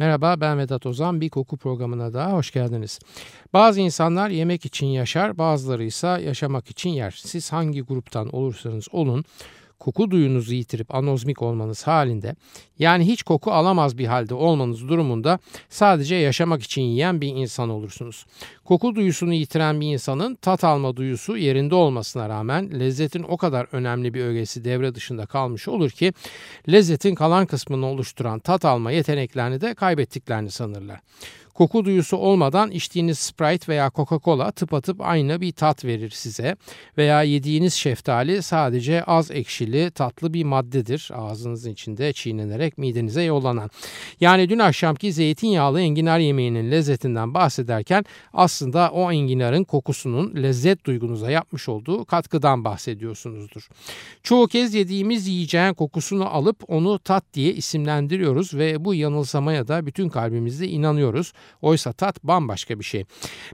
Merhaba ben Vedat Ozan. Bir koku programına daha hoş geldiniz. Bazı insanlar yemek için yaşar, bazıları ise yaşamak için yer. Siz hangi gruptan olursanız olun koku duyunuzu yitirip anozmik olmanız halinde yani hiç koku alamaz bir halde olmanız durumunda sadece yaşamak için yiyen bir insan olursunuz. Koku duyusunu yitiren bir insanın tat alma duyusu yerinde olmasına rağmen lezzetin o kadar önemli bir ögesi devre dışında kalmış olur ki lezzetin kalan kısmını oluşturan tat alma yeteneklerini de kaybettiklerini sanırlar. Koku duyusu olmadan içtiğiniz Sprite veya Coca-Cola tıpatıp aynı bir tat verir size. Veya yediğiniz şeftali sadece az ekşili tatlı bir maddedir. Ağzınızın içinde çiğnenerek midenize yollanan. Yani dün akşamki zeytinyağlı enginar yemeğinin lezzetinden bahsederken aslında o enginarın kokusunun lezzet duygunuza yapmış olduğu katkıdan bahsediyorsunuzdur. Çoğu kez yediğimiz yiyeceğin kokusunu alıp onu tat diye isimlendiriyoruz ve bu yanılsamaya da bütün kalbimizle inanıyoruz. Oysa tat bambaşka bir şey.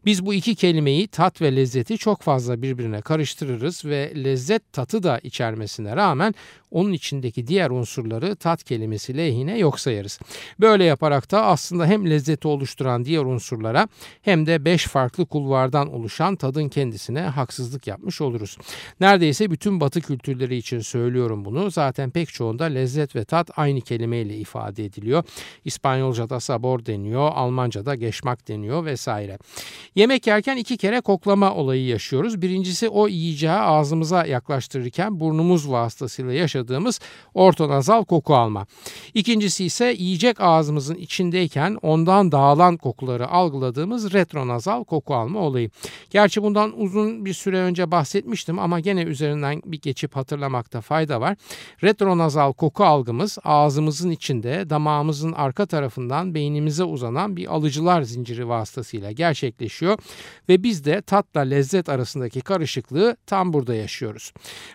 Biz bu iki kelimeyi tat ve lezzeti çok fazla birbirine karıştırırız ve lezzet tatı da içermesine rağmen onun içindeki diğer unsurları tat kelimesi lehine yok sayarız. Böyle yaparak da aslında hem lezzeti oluşturan diğer unsurlara hem de beş farklı kulvardan oluşan tadın kendisine haksızlık yapmış oluruz. Neredeyse bütün batı kültürleri için söylüyorum bunu. Zaten pek çoğunda lezzet ve tat aynı kelimeyle ifade ediliyor. İspanyolca'da sabor deniyor, Almanca'da geçmak deniyor vesaire. Yemek yerken iki kere koklama olayı yaşıyoruz. Birincisi o yiyeceği ağzımıza yaklaştırırken burnumuz vasıtasıyla yaşadığımız ortonazal koku alma. İkincisi ise yiyecek ağzımızın içindeyken ondan dağılan kokuları algıladığımız retronazal koku alma olayı. Gerçi bundan uzun bir süre önce bahsetmiştim ama gene üzerinden bir geçip hatırlamakta fayda var. Retronazal koku algımız ağzımızın içinde damağımızın arka tarafından beynimize uzanan bir alıcılar zinciri vasıtasıyla gerçekleşiyor ve biz de tatla lezzet arasındaki karışıklığı tam burada yaşıyoruz.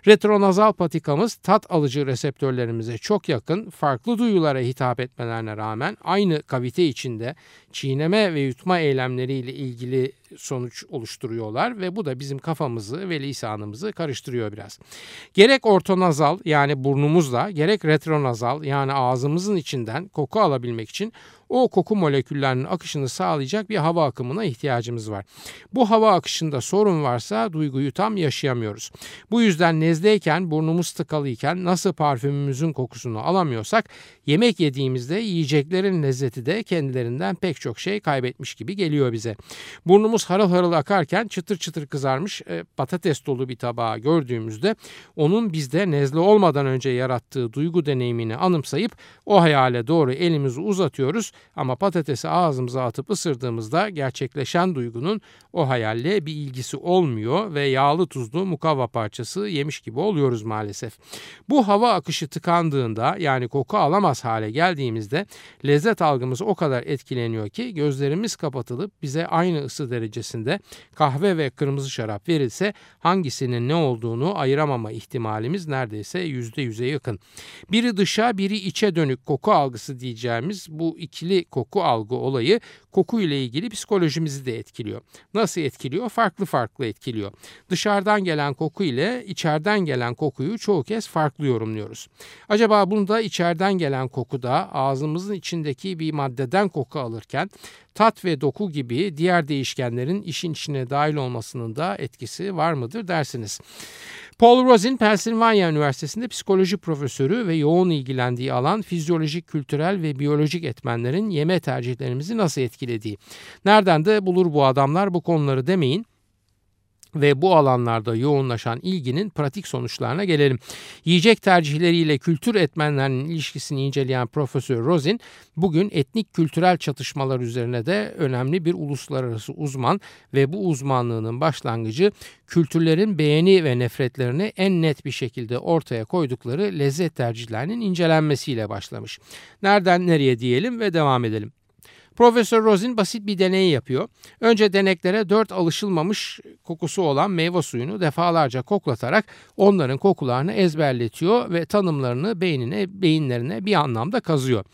Retronazal patikamız tat alıcı reseptörlerimize çok yakın farklı duyulara hitap etmelerine rağmen aynı kavite içinde çiğneme ve yutma eylemleriyle ilgili sonuç oluşturuyorlar ve bu da bizim kafamızı ve lisanımızı karıştırıyor biraz. Gerek ortonazal yani burnumuzla gerek retronazal yani ağzımızın içinden koku alabilmek için o koku moleküllerinin akışını sağlayacak bir hava akımına ihtiyacımız var. Bu hava akışında sorun varsa duyguyu tam yaşayamıyoruz. Bu yüzden nezdeyken burnumuz tıkalıyken nasıl parfümümüzün kokusunu alamıyorsak yemek yediğimizde yiyeceklerin lezzeti de kendilerinden pek çok şey kaybetmiş gibi geliyor bize. Burnumuz harıl harıl akarken çıtır çıtır kızarmış e, patates dolu bir tabağı gördüğümüzde onun bizde nezle olmadan önce yarattığı duygu deneyimini anımsayıp o hayale doğru elimizi uzatıyoruz ama patatesi ağzımıza atıp ısırdığımızda gerçekleşen duygunun o hayalle bir ilgisi olmuyor ve yağlı tuzlu mukavva parçası yemiş gibi oluyoruz maalesef. Bu hava akışı tıkandığında yani koku alamaz hale geldiğimizde lezzet algımız o kadar etkileniyor ki gözlerimiz kapatılıp bize aynı ısı derecesinde kahve ve kırmızı şarap verilse hangisinin ne olduğunu ayıramama ihtimalimiz neredeyse yüzde yüze yakın. Biri dışa biri içe dönük koku algısı diyeceğimiz bu ikili renkli koku algı olayı koku ile ilgili psikolojimizi de etkiliyor. Nasıl etkiliyor? Farklı farklı etkiliyor. Dışarıdan gelen koku ile içeriden gelen kokuyu çoğu kez farklı yorumluyoruz. Acaba bunda içeriden gelen kokuda ağzımızın içindeki bir maddeden koku alırken tat ve doku gibi diğer değişkenlerin işin içine dahil olmasının da etkisi var mıdır dersiniz. Paul Rosin, Pennsylvania Üniversitesi'nde psikoloji profesörü ve yoğun ilgilendiği alan fizyolojik, kültürel ve biyolojik etmenlerin yeme tercihlerimizi nasıl etkilediği. Nereden de bulur bu adamlar bu konuları demeyin ve bu alanlarda yoğunlaşan ilginin pratik sonuçlarına gelelim. Yiyecek tercihleriyle kültür etmenlerinin ilişkisini inceleyen Profesör Rosin bugün etnik kültürel çatışmalar üzerine de önemli bir uluslararası uzman ve bu uzmanlığının başlangıcı kültürlerin beğeni ve nefretlerini en net bir şekilde ortaya koydukları lezzet tercihlerinin incelenmesiyle başlamış. Nereden nereye diyelim ve devam edelim. Profesör Rosin basit bir deney yapıyor. Önce deneklere dört alışılmamış kokusu olan meyve suyunu defalarca koklatarak onların kokularını ezberletiyor ve tanımlarını beynine, beyinlerine bir anlamda kazıyor.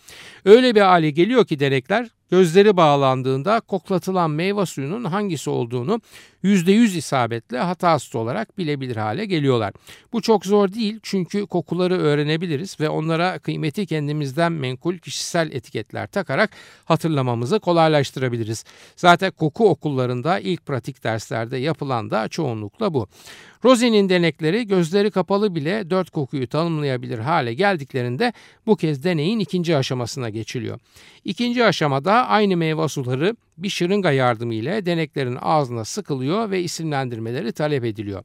Öyle bir hale geliyor ki denekler gözleri bağlandığında koklatılan meyve suyunun hangisi olduğunu %100 isabetle hatasız olarak bilebilir hale geliyorlar. Bu çok zor değil çünkü kokuları öğrenebiliriz ve onlara kıymeti kendimizden menkul kişisel etiketler takarak hatırlamamızı kolaylaştırabiliriz. Zaten koku okullarında ilk pratik derslerde yapılan da çoğunlukla bu. Rosie'nin denekleri gözleri kapalı bile dört kokuyu tanımlayabilir hale geldiklerinde bu kez deneyin ikinci aşamasına geçiliyor. İkinci aşamada aynı meyve suları bir şırınga yardımıyla deneklerin ağzına sıkılıyor ve isimlendirmeleri talep ediliyor.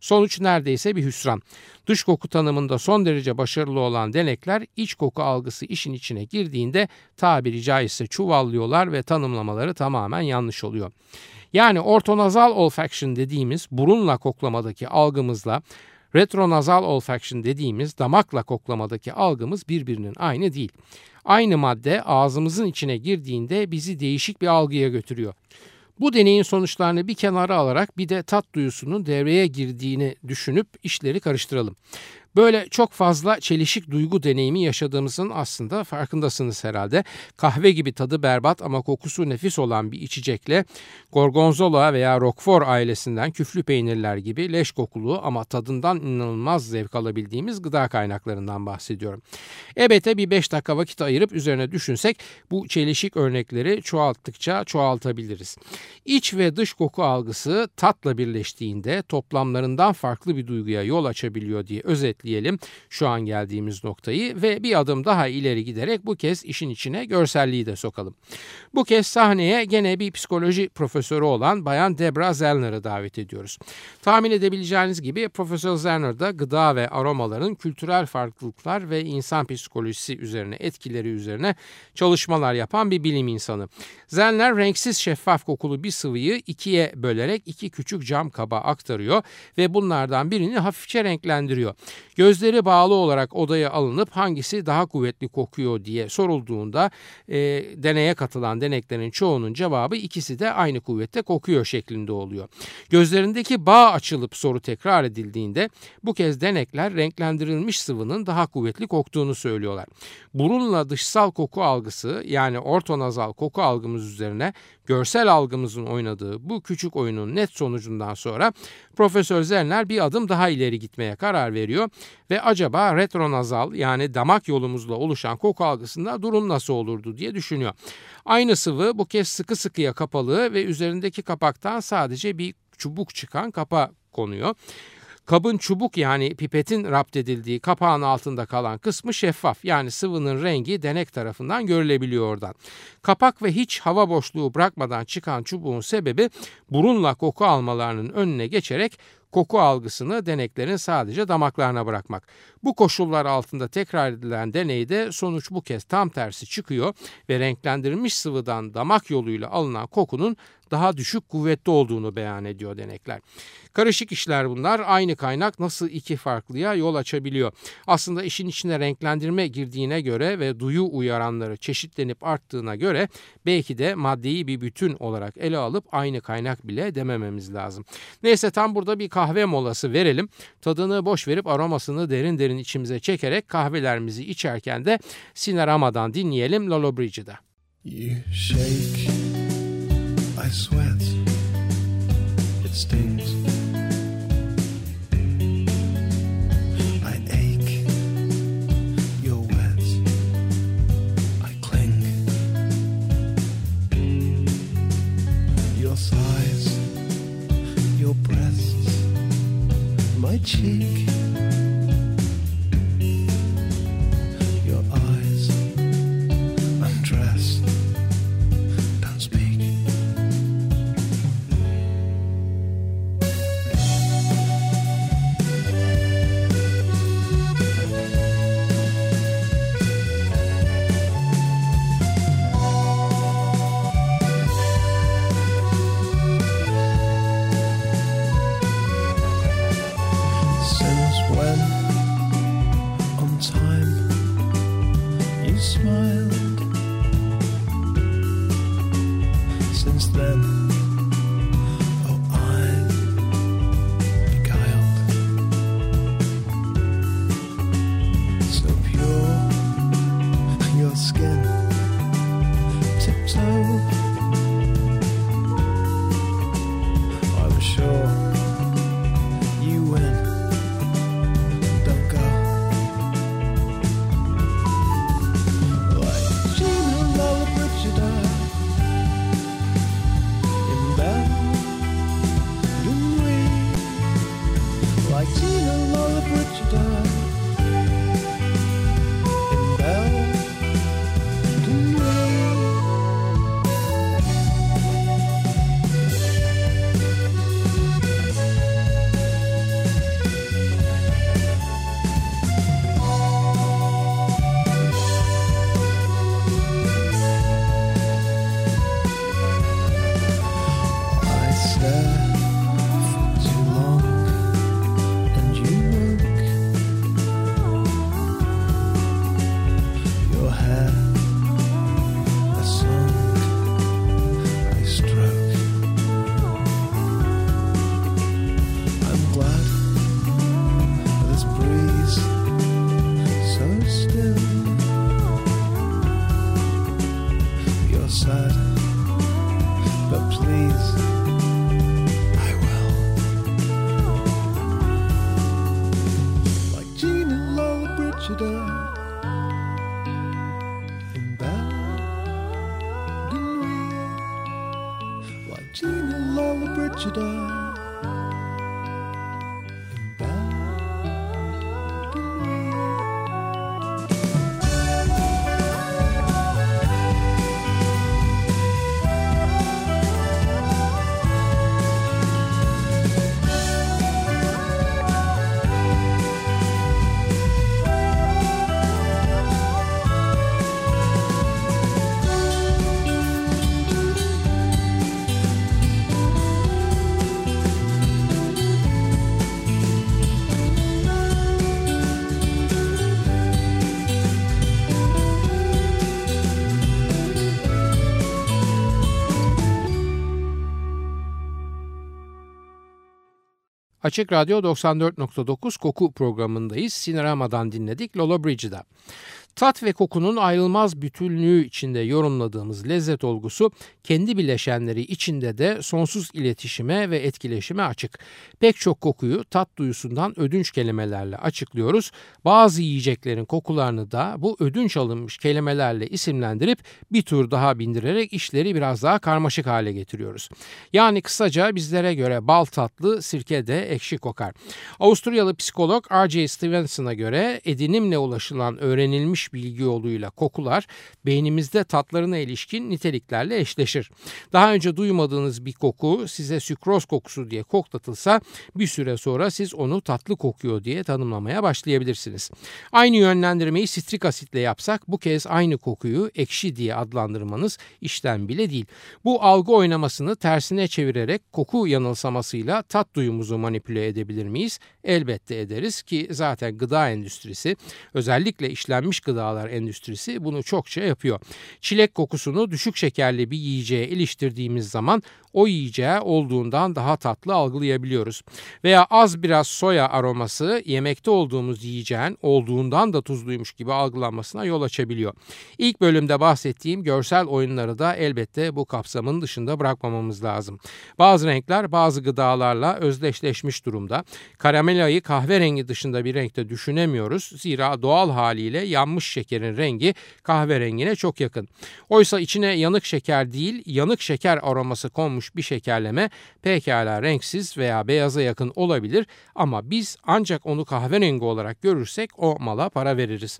Sonuç neredeyse bir hüsran. Dış koku tanımında son derece başarılı olan denekler iç koku algısı işin içine girdiğinde tabiri caizse çuvallıyorlar ve tanımlamaları tamamen yanlış oluyor. Yani ortonazal olfaction dediğimiz burunla koklamadaki algımızla retronazal olfaction dediğimiz damakla koklamadaki algımız birbirinin aynı değil. Aynı madde ağzımızın içine girdiğinde bizi değişik bir algıya götürüyor. Bu deneyin sonuçlarını bir kenara alarak bir de tat duyusunun devreye girdiğini düşünüp işleri karıştıralım. Böyle çok fazla çelişik duygu deneyimi yaşadığımızın aslında farkındasınız herhalde. Kahve gibi tadı berbat ama kokusu nefis olan bir içecekle gorgonzola veya roquefort ailesinden küflü peynirler gibi leş kokulu ama tadından inanılmaz zevk alabildiğimiz gıda kaynaklarından bahsediyorum. Elbette bir 5 dakika vakit ayırıp üzerine düşünsek bu çelişik örnekleri çoğalttıkça çoğaltabiliriz. İç ve dış koku algısı tatla birleştiğinde toplamlarından farklı bir duyguya yol açabiliyor diye özetle özetleyelim şu an geldiğimiz noktayı ve bir adım daha ileri giderek bu kez işin içine görselliği de sokalım. Bu kez sahneye gene bir psikoloji profesörü olan Bayan Debra Zellner'ı davet ediyoruz. Tahmin edebileceğiniz gibi Profesör Zellner da gıda ve aromaların kültürel farklılıklar ve insan psikolojisi üzerine etkileri üzerine çalışmalar yapan bir bilim insanı. Zellner renksiz şeffaf kokulu bir sıvıyı ikiye bölerek iki küçük cam kaba aktarıyor ve bunlardan birini hafifçe renklendiriyor. Gözleri bağlı olarak odaya alınıp hangisi daha kuvvetli kokuyor diye sorulduğunda e, deneye katılan deneklerin çoğunun cevabı ikisi de aynı kuvvette kokuyor şeklinde oluyor. Gözlerindeki bağ açılıp soru tekrar edildiğinde bu kez denekler renklendirilmiş sıvının daha kuvvetli koktuğunu söylüyorlar. Burunla dışsal koku algısı yani ortonazal koku algımız üzerine görsel algımızın oynadığı bu küçük oyunun net sonucundan sonra Profesör Zellner bir adım daha ileri gitmeye karar veriyor ve acaba retronazal yani damak yolumuzla oluşan koku algısında durum nasıl olurdu diye düşünüyor. Aynı sıvı bu kez sıkı sıkıya kapalı ve üzerindeki kapaktan sadece bir çubuk çıkan kapa konuyor. Kabın çubuk yani pipetin rapt edildiği kapağın altında kalan kısmı şeffaf yani sıvının rengi denek tarafından görülebiliyor oradan. Kapak ve hiç hava boşluğu bırakmadan çıkan çubuğun sebebi burunla koku almalarının önüne geçerek koku algısını deneklerin sadece damaklarına bırakmak. Bu koşullar altında tekrar edilen deneyde sonuç bu kez tam tersi çıkıyor ve renklendirilmiş sıvıdan damak yoluyla alınan kokunun daha düşük kuvvetli olduğunu beyan ediyor denekler. Karışık işler bunlar. Aynı kaynak nasıl iki farklıya yol açabiliyor? Aslında işin içine renklendirme girdiğine göre ve duyu uyaranları çeşitlenip arttığına göre belki de maddeyi bir bütün olarak ele alıp aynı kaynak bile demememiz lazım. Neyse tam burada bir kahve molası verelim. Tadını boş verip aromasını derin derin içimize çekerek kahvelerimizi içerken de Sinarama'dan dinleyelim Lolo Bridge'da. You shake, I sweat. It stings. I ache. You're wet. I cling. Your thighs. Your breasts. My cheek. Yeah. Açık Radyo 94.9 Koku programındayız. Sinerama'dan dinledik Lola Bridge'da. Tat ve kokunun ayrılmaz bütünlüğü içinde yorumladığımız lezzet olgusu kendi bileşenleri içinde de sonsuz iletişime ve etkileşime açık. Pek çok kokuyu tat duyusundan ödünç kelimelerle açıklıyoruz. Bazı yiyeceklerin kokularını da bu ödünç alınmış kelimelerle isimlendirip bir tur daha bindirerek işleri biraz daha karmaşık hale getiriyoruz. Yani kısaca bizlere göre bal tatlı, sirke de ekşi kokar. Avusturyalı psikolog R.J. Stevenson'a göre edinimle ulaşılan öğrenilmiş bilgi yoluyla kokular beynimizde tatlarına ilişkin niteliklerle eşleşir. Daha önce duymadığınız bir koku size sükroz kokusu diye koklatılsa bir süre sonra siz onu tatlı kokuyor diye tanımlamaya başlayabilirsiniz. Aynı yönlendirmeyi sitrik asitle yapsak bu kez aynı kokuyu ekşi diye adlandırmanız işten bile değil. Bu algı oynamasını tersine çevirerek koku yanılsamasıyla tat duyumuzu manipüle edebilir miyiz? Elbette ederiz ki zaten gıda endüstrisi özellikle işlenmiş gıdalar endüstrisi bunu çokça yapıyor. Çilek kokusunu düşük şekerli bir yiyeceğe iliştirdiğimiz zaman o yiyeceği olduğundan daha tatlı algılayabiliyoruz. Veya az biraz soya aroması yemekte olduğumuz yiyeceğin olduğundan da tuzluymuş gibi algılanmasına yol açabiliyor. İlk bölümde bahsettiğim görsel oyunları da elbette bu kapsamın dışında bırakmamamız lazım. Bazı renkler bazı gıdalarla özdeşleşmiş durumda. Karamelayı kahverengi dışında bir renkte düşünemiyoruz. Zira doğal haliyle yanmış şekerin rengi kahverengine çok yakın. Oysa içine yanık şeker değil yanık şeker aroması konmuş bir şekerleme pekala renksiz veya beyaza yakın olabilir ama biz ancak onu kahverengi olarak görürsek o mala para veririz.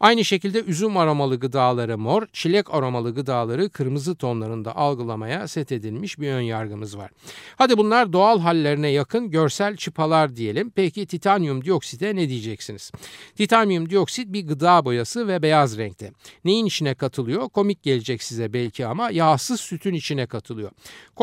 Aynı şekilde üzüm aromalı gıdaları mor, çilek aromalı gıdaları kırmızı tonlarında algılamaya set edilmiş bir ön yargımız var. Hadi bunlar doğal hallerine yakın görsel çıpalar diyelim. Peki titanyum dioksite ne diyeceksiniz? Titanyum dioksit bir gıda boyası ve beyaz renkte. Neyin içine katılıyor? Komik gelecek size belki ama yağsız sütün içine katılıyor.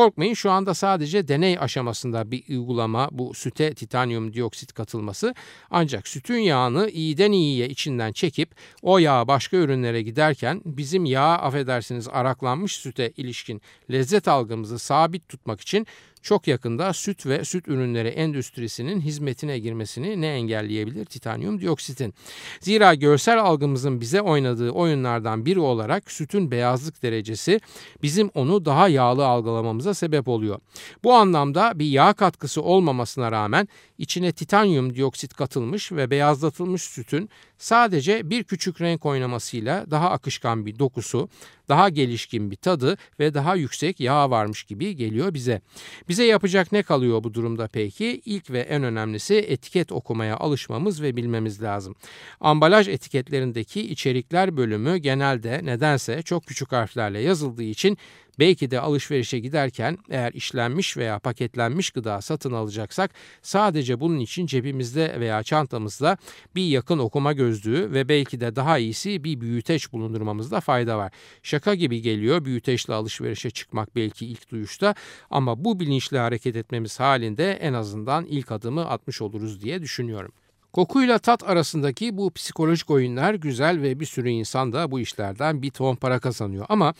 Korkmayın şu anda sadece deney aşamasında bir uygulama bu süte titanyum dioksit katılması. Ancak sütün yağını iyiden iyiye içinden çekip o yağ başka ürünlere giderken bizim yağ affedersiniz araklanmış süte ilişkin lezzet algımızı sabit tutmak için çok yakında süt ve süt ürünleri endüstrisinin hizmetine girmesini ne engelleyebilir? Titanyum dioksitin. Zira görsel algımızın bize oynadığı oyunlardan biri olarak sütün beyazlık derecesi bizim onu daha yağlı algılamamıza sebep oluyor. Bu anlamda bir yağ katkısı olmamasına rağmen içine titanyum dioksit katılmış ve beyazlatılmış sütün sadece bir küçük renk oynamasıyla daha akışkan bir dokusu, daha gelişkin bir tadı ve daha yüksek yağ varmış gibi geliyor bize. Bize yapacak ne kalıyor bu durumda peki? İlk ve en önemlisi etiket okumaya alışmamız ve bilmemiz lazım. Ambalaj etiketlerindeki içerikler bölümü genelde nedense çok küçük harflerle yazıldığı için Belki de alışverişe giderken eğer işlenmiş veya paketlenmiş gıda satın alacaksak sadece bunun için cebimizde veya çantamızda bir yakın okuma gözlüğü ve belki de daha iyisi bir büyüteç bulundurmamızda fayda var. Şaka gibi geliyor büyüteçle alışverişe çıkmak belki ilk duyuşta ama bu bilinçli hareket etmemiz halinde en azından ilk adımı atmış oluruz diye düşünüyorum. Kokuyla tat arasındaki bu psikolojik oyunlar güzel ve bir sürü insan da bu işlerden bir ton para kazanıyor. Ama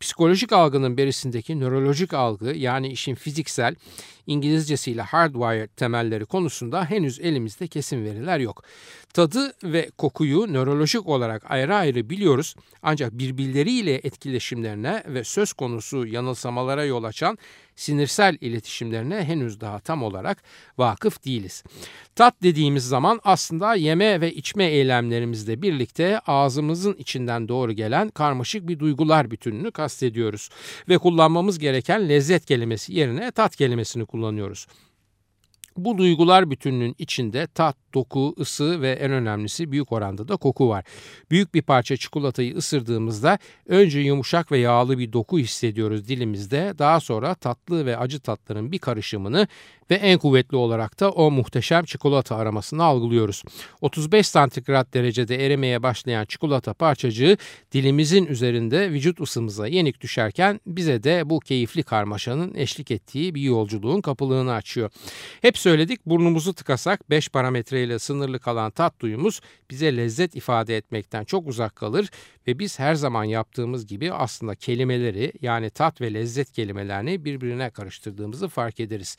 psikolojik algının berisindeki nörolojik algı yani işin fiziksel İngilizcesiyle hardwired temelleri konusunda henüz elimizde kesin veriler yok. Tadı ve kokuyu nörolojik olarak ayrı ayrı biliyoruz ancak birbirleriyle etkileşimlerine ve söz konusu yanılsamalara yol açan sinirsel iletişimlerine henüz daha tam olarak vakıf değiliz. Tat dediğimiz zaman aslında yeme ve içme eylemlerimizle birlikte ağzımızın içinden doğru gelen karmaşık bir duygular bütününü kastediyoruz ve kullanmamız gereken lezzet kelimesi yerine tat kelimesini kullanıyoruz. Bu duygular bütününün içinde tat, doku, ısı ve en önemlisi büyük oranda da koku var. Büyük bir parça çikolatayı ısırdığımızda önce yumuşak ve yağlı bir doku hissediyoruz dilimizde. Daha sonra tatlı ve acı tatların bir karışımını ve en kuvvetli olarak da o muhteşem çikolata aromasını algılıyoruz. 35 santigrat derecede erimeye başlayan çikolata parçacığı dilimizin üzerinde vücut ısımıza yenik düşerken bize de bu keyifli karmaşanın eşlik ettiği bir yolculuğun kapılığını açıyor. Hep söyledik burnumuzu tıkasak 5 parametreyle sınırlı kalan tat duyumuz bize lezzet ifade etmekten çok uzak kalır ve biz her zaman yaptığımız gibi aslında kelimeleri yani tat ve lezzet kelimelerini birbirine karıştırdığımızı fark ederiz.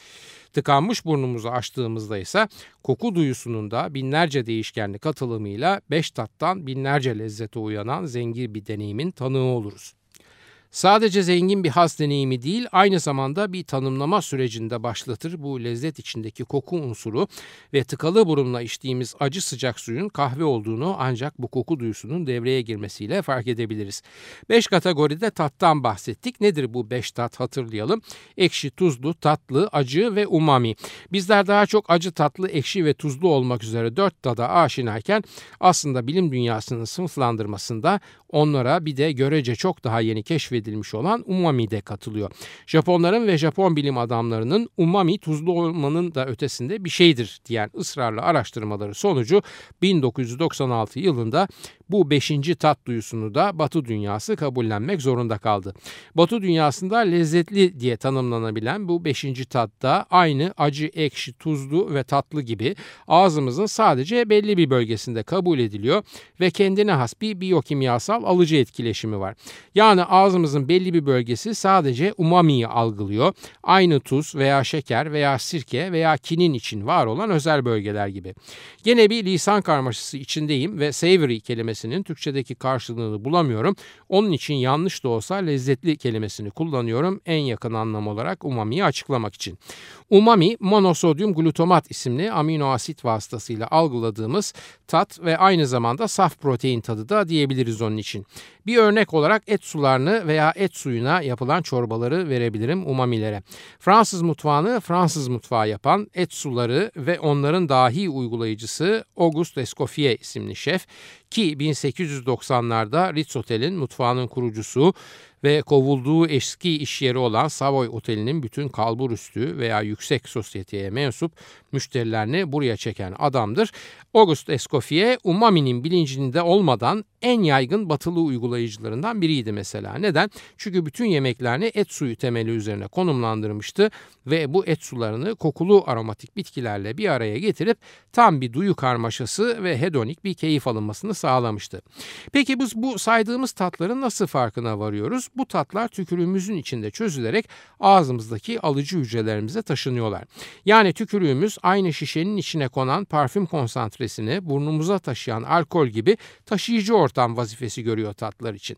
Tıkanmış burnumuzu açtığımızda ise koku duyusunun da binlerce değişkenli katılımıyla beş tattan binlerce lezzete uyanan zengin bir deneyimin tanığı oluruz. Sadece zengin bir haz deneyimi değil, aynı zamanda bir tanımlama sürecinde başlatır bu lezzet içindeki koku unsuru ve tıkalı burunla içtiğimiz acı sıcak suyun kahve olduğunu ancak bu koku duyusunun devreye girmesiyle fark edebiliriz. Beş kategoride tattan bahsettik. Nedir bu beş tat hatırlayalım. Ekşi, tuzlu, tatlı, acı ve umami. Bizler daha çok acı, tatlı, ekşi ve tuzlu olmak üzere dört tada aşinayken aslında bilim dünyasının sınıflandırmasında onlara bir de görece çok daha yeni keşfedilmiş edilmiş olan umami de katılıyor. Japonların ve Japon bilim adamlarının umami tuzlu olmanın da ötesinde bir şeydir diyen ısrarlı araştırmaları sonucu 1996 yılında bu beşinci tat duyusunu da Batı dünyası kabullenmek zorunda kaldı. Batı dünyasında lezzetli diye tanımlanabilen bu beşinci tat da aynı acı, ekşi, tuzlu ve tatlı gibi ağzımızın sadece belli bir bölgesinde kabul ediliyor ve kendine has bir biyokimyasal alıcı etkileşimi var. Yani ağzımızın belli bir bölgesi sadece umamiyi algılıyor. Aynı tuz veya şeker veya sirke veya kinin için var olan özel bölgeler gibi. Gene bir lisan karmaşası içindeyim ve savory kelimesi kelimesinin Türkçedeki karşılığını bulamıyorum. Onun için yanlış da olsa lezzetli kelimesini kullanıyorum en yakın anlam olarak umamiyi açıklamak için. Umami monosodyum glutamat isimli amino asit vasıtasıyla algıladığımız tat ve aynı zamanda saf protein tadı da diyebiliriz onun için. Bir örnek olarak et sularını veya et suyuna yapılan çorbaları verebilirim umamilere. Fransız mutfağını Fransız mutfağı yapan et suları ve onların dahi uygulayıcısı Auguste Escoffier isimli şef ki 1890'larda Ritz Otel'in mutfağının kurucusu ve kovulduğu eski iş yeri olan Savoy Oteli'nin bütün kalbur üstü veya yüksek sosyeteye mensup müşterilerini buraya çeken adamdır. August Escoffier umami'nin bilincinde olmadan en yaygın batılı uygulayıcılarından biriydi mesela. Neden? Çünkü bütün yemeklerini et suyu temeli üzerine konumlandırmıştı ve bu et sularını kokulu aromatik bitkilerle bir araya getirip tam bir duyu karmaşası ve hedonik bir keyif alınmasını sağlamıştı. Peki biz bu saydığımız tatların nasıl farkına varıyoruz? Bu tatlar tükürüğümüzün içinde çözülerek ağzımızdaki alıcı hücrelerimize taşınıyorlar. Yani tükürüğümüz aynı şişenin içine konan parfüm konsantresini burnumuza taşıyan alkol gibi taşıyıcı ortam vazifesi görüyor tatlar için.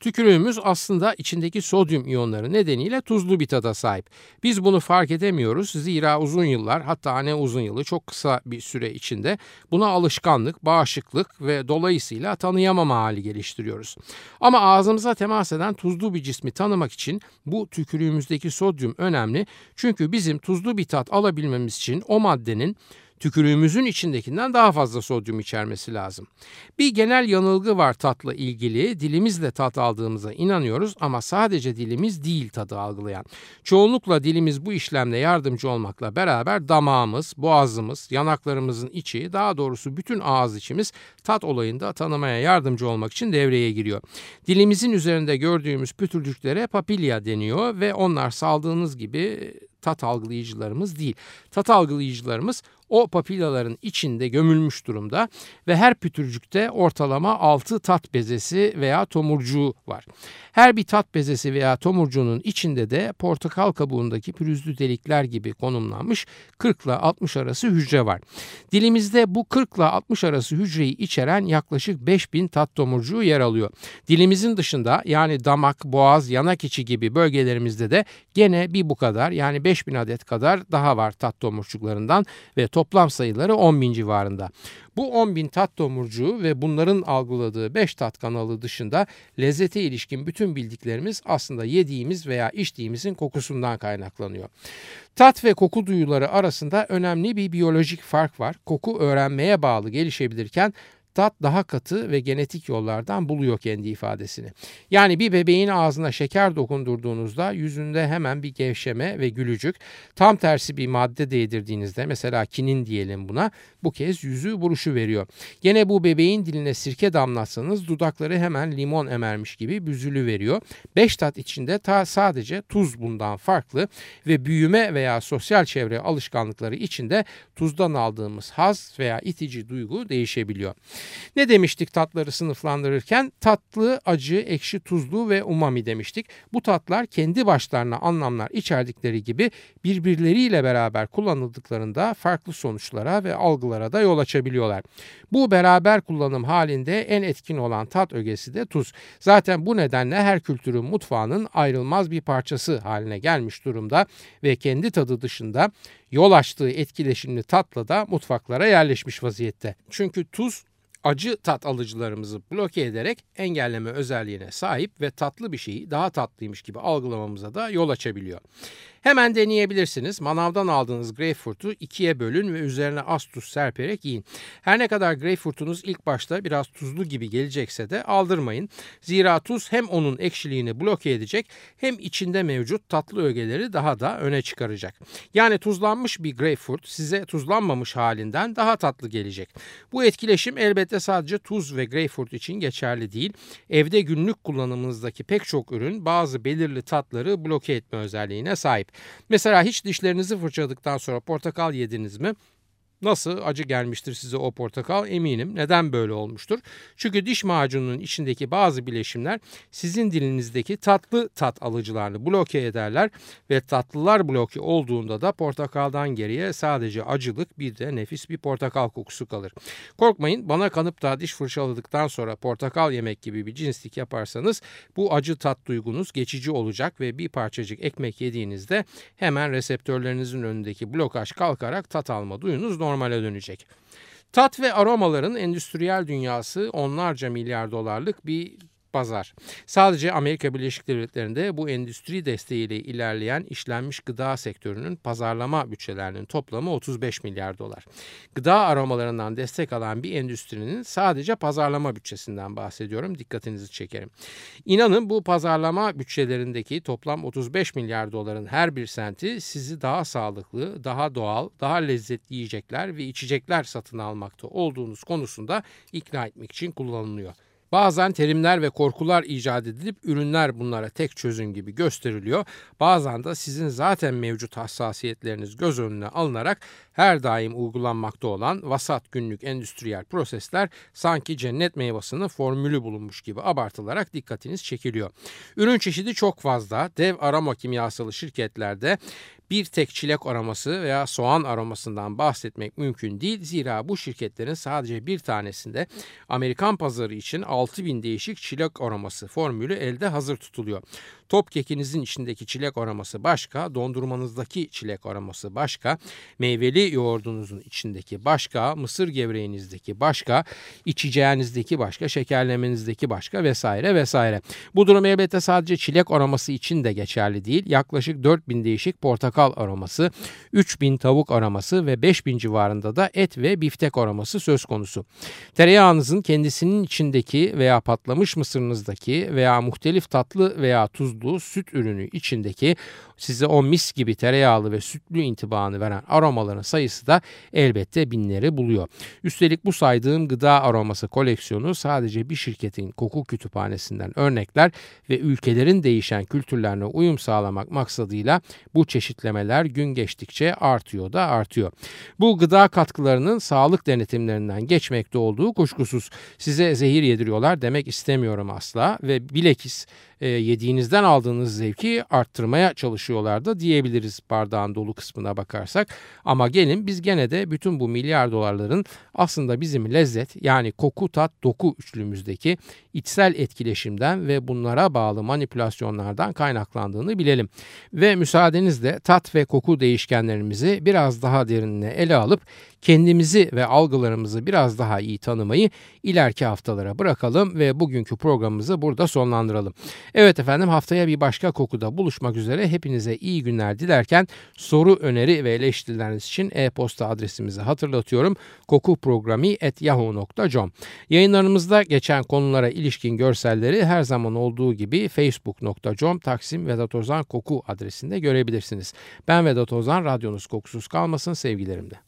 Tükürüğümüz aslında içindeki sodyum iyonları nedeniyle tuzlu bir tada sahip. Biz bunu fark edemiyoruz zira uzun yıllar hatta ne uzun yılı çok kısa bir süre içinde buna alışkanlık, bağışıklık ve dolayısıyla tanıyamama hali geliştiriyoruz. Ama ağzımıza temas eden tuzlu bir cismi tanımak için bu tükürüğümüzdeki sodyum önemli. Çünkü bizim tuzlu bir tat alabilmemiz için o maddenin tükürüğümüzün içindekinden daha fazla sodyum içermesi lazım. Bir genel yanılgı var tatla ilgili. Dilimizle tat aldığımıza inanıyoruz ama sadece dilimiz değil tadı algılayan. Çoğunlukla dilimiz bu işlemde yardımcı olmakla beraber damağımız, boğazımız, yanaklarımızın içi, daha doğrusu bütün ağız içimiz tat olayında tanımaya yardımcı olmak için devreye giriyor. Dilimizin üzerinde gördüğümüz pütürcüklere papilya deniyor ve onlar saldığınız gibi tat algılayıcılarımız değil. Tat algılayıcılarımız o papilaların içinde gömülmüş durumda ve her pütürcükte ortalama 6 tat bezesi veya tomurcuğu var. Her bir tat bezesi veya tomurcuğunun içinde de portakal kabuğundaki pürüzlü delikler gibi konumlanmış 40 ile 60 arası hücre var. Dilimizde bu 40 ile 60 arası hücreyi içeren yaklaşık 5000 tat tomurcuğu yer alıyor. Dilimizin dışında yani damak, boğaz, yanak içi gibi bölgelerimizde de gene bir bu kadar yani 5000 adet kadar daha var tat tomurcuklarından ve toplam sayıları 10 bin civarında. Bu 10 bin tat tomurcuğu ve bunların algıladığı 5 tat kanalı dışında lezzete ilişkin bütün bildiklerimiz aslında yediğimiz veya içtiğimizin kokusundan kaynaklanıyor. Tat ve koku duyuları arasında önemli bir biyolojik fark var. Koku öğrenmeye bağlı gelişebilirken tat daha katı ve genetik yollardan buluyor kendi ifadesini. Yani bir bebeğin ağzına şeker dokundurduğunuzda yüzünde hemen bir gevşeme ve gülücük. Tam tersi bir madde değdirdiğinizde mesela kinin diyelim buna bu kez yüzü buruşu veriyor. Gene bu bebeğin diline sirke damlatsanız dudakları hemen limon emermiş gibi büzülü veriyor. Beş tat içinde ta sadece tuz bundan farklı ve büyüme veya sosyal çevre alışkanlıkları içinde tuzdan aldığımız haz veya itici duygu değişebiliyor. Ne demiştik tatları sınıflandırırken? Tatlı, acı, ekşi, tuzlu ve umami demiştik. Bu tatlar kendi başlarına anlamlar içerdikleri gibi birbirleriyle beraber kullanıldıklarında farklı sonuçlara ve algılara da yol açabiliyorlar. Bu beraber kullanım halinde en etkin olan tat ögesi de tuz. Zaten bu nedenle her kültürün mutfağının ayrılmaz bir parçası haline gelmiş durumda ve kendi tadı dışında yol açtığı etkileşimli tatla da mutfaklara yerleşmiş vaziyette. Çünkü tuz acı tat alıcılarımızı bloke ederek engelleme özelliğine sahip ve tatlı bir şeyi daha tatlıymış gibi algılamamıza da yol açabiliyor. Hemen deneyebilirsiniz. Manavdan aldığınız greyfurtu ikiye bölün ve üzerine az tuz serperek yiyin. Her ne kadar greyfurtunuz ilk başta biraz tuzlu gibi gelecekse de aldırmayın. Zira tuz hem onun ekşiliğini bloke edecek hem içinde mevcut tatlı ögeleri daha da öne çıkaracak. Yani tuzlanmış bir greyfurt size tuzlanmamış halinden daha tatlı gelecek. Bu etkileşim elbette sadece tuz ve greyfurt için geçerli değil. Evde günlük kullanımınızdaki pek çok ürün bazı belirli tatları bloke etme özelliğine sahip. Mesela hiç dişlerinizi fırçaladıktan sonra portakal yediniz mi? Nasıl acı gelmiştir size o portakal eminim. Neden böyle olmuştur? Çünkü diş macununun içindeki bazı bileşimler sizin dilinizdeki tatlı tat alıcılarını bloke ederler ve tatlılar bloke olduğunda da portakaldan geriye sadece acılık bir de nefis bir portakal kokusu kalır. Korkmayın bana kanıp da diş fırçaladıktan sonra portakal yemek gibi bir cinslik yaparsanız bu acı tat duygunuz geçici olacak ve bir parçacık ekmek yediğinizde hemen reseptörlerinizin önündeki blokaj kalkarak tat alma duyunuz normale dönecek. Tat ve aromaların endüstriyel dünyası onlarca milyar dolarlık bir pazar. Sadece Amerika Birleşik Devletleri'nde bu endüstri desteğiyle ilerleyen işlenmiş gıda sektörünün pazarlama bütçelerinin toplamı 35 milyar dolar. Gıda aromalarından destek alan bir endüstrinin sadece pazarlama bütçesinden bahsediyorum. Dikkatinizi çekerim. İnanın bu pazarlama bütçelerindeki toplam 35 milyar doların her bir senti sizi daha sağlıklı, daha doğal, daha lezzetli yiyecekler ve içecekler satın almakta olduğunuz konusunda ikna etmek için kullanılıyor. Bazen terimler ve korkular icat edilip ürünler bunlara tek çözüm gibi gösteriliyor. Bazen de sizin zaten mevcut hassasiyetleriniz göz önüne alınarak her daim uygulanmakta olan vasat günlük endüstriyel prosesler sanki cennet meyvasının formülü bulunmuş gibi abartılarak dikkatiniz çekiliyor. Ürün çeşidi çok fazla. Dev aroma kimyasalı şirketlerde bir tek çilek aroması veya soğan aromasından bahsetmek mümkün değil. Zira bu şirketlerin sadece bir tanesinde Amerikan pazarı için 6000 değişik çilek aroması formülü elde hazır tutuluyor. Top kekinizin içindeki çilek aroması başka, dondurmanızdaki çilek aroması başka, meyveli yoğurdunuzun içindeki başka, mısır gevreğinizdeki başka, içeceğinizdeki başka, şekerlemenizdeki başka vesaire vesaire. Bu durum elbette sadece çilek aroması için de geçerli değil. Yaklaşık 4000 değişik portakal aroması, 3000 tavuk aroması ve 5000 civarında da et ve biftek aroması söz konusu. Tereyağınızın kendisinin içindeki veya patlamış mısırınızdaki veya muhtelif tatlı veya tuzlu süt ürünü içindeki size o mis gibi tereyağlı ve sütlü intibanı veren aromaların sayısı da elbette binleri buluyor. Üstelik bu saydığım gıda aroması koleksiyonu sadece bir şirketin koku kütüphanesinden örnekler ve ülkelerin değişen kültürlerine uyum sağlamak maksadıyla bu çeşitlemeler gün geçtikçe artıyor da artıyor. Bu gıda katkılarının sağlık denetimlerinden geçmekte olduğu kuşkusuz. Size zehir yediriyorlar demek istemiyorum asla ve bilekis e, yediğinizden aldığınız zevki arttırmaya çalışıyorlar da diyebiliriz bardağın dolu kısmına bakarsak. Ama gelin biz gene de bütün bu milyar dolarların aslında bizim lezzet yani koku tat doku üçlümüzdeki içsel etkileşimden ve bunlara bağlı manipülasyonlardan kaynaklandığını bilelim. Ve müsaadenizle tat ve koku değişkenlerimizi biraz daha derinine ele alıp kendimizi ve algılarımızı biraz daha iyi tanımayı ileriki haftalara bırakalım ve bugünkü programımızı burada sonlandıralım. Evet efendim haftaya bir başka kokuda buluşmak üzere hepinize iyi günler dilerken soru, öneri ve eleştirileriniz için e-posta adresimizi hatırlatıyorum. kokuprogrami.yahoo.com Yayınlarımızda geçen konulara ilişkin görselleri her zaman olduğu gibi facebook.com Taksim Vedat Ozan Koku adresinde görebilirsiniz. Ben Vedat Ozan, radyonuz kokusuz kalmasın sevgilerimle.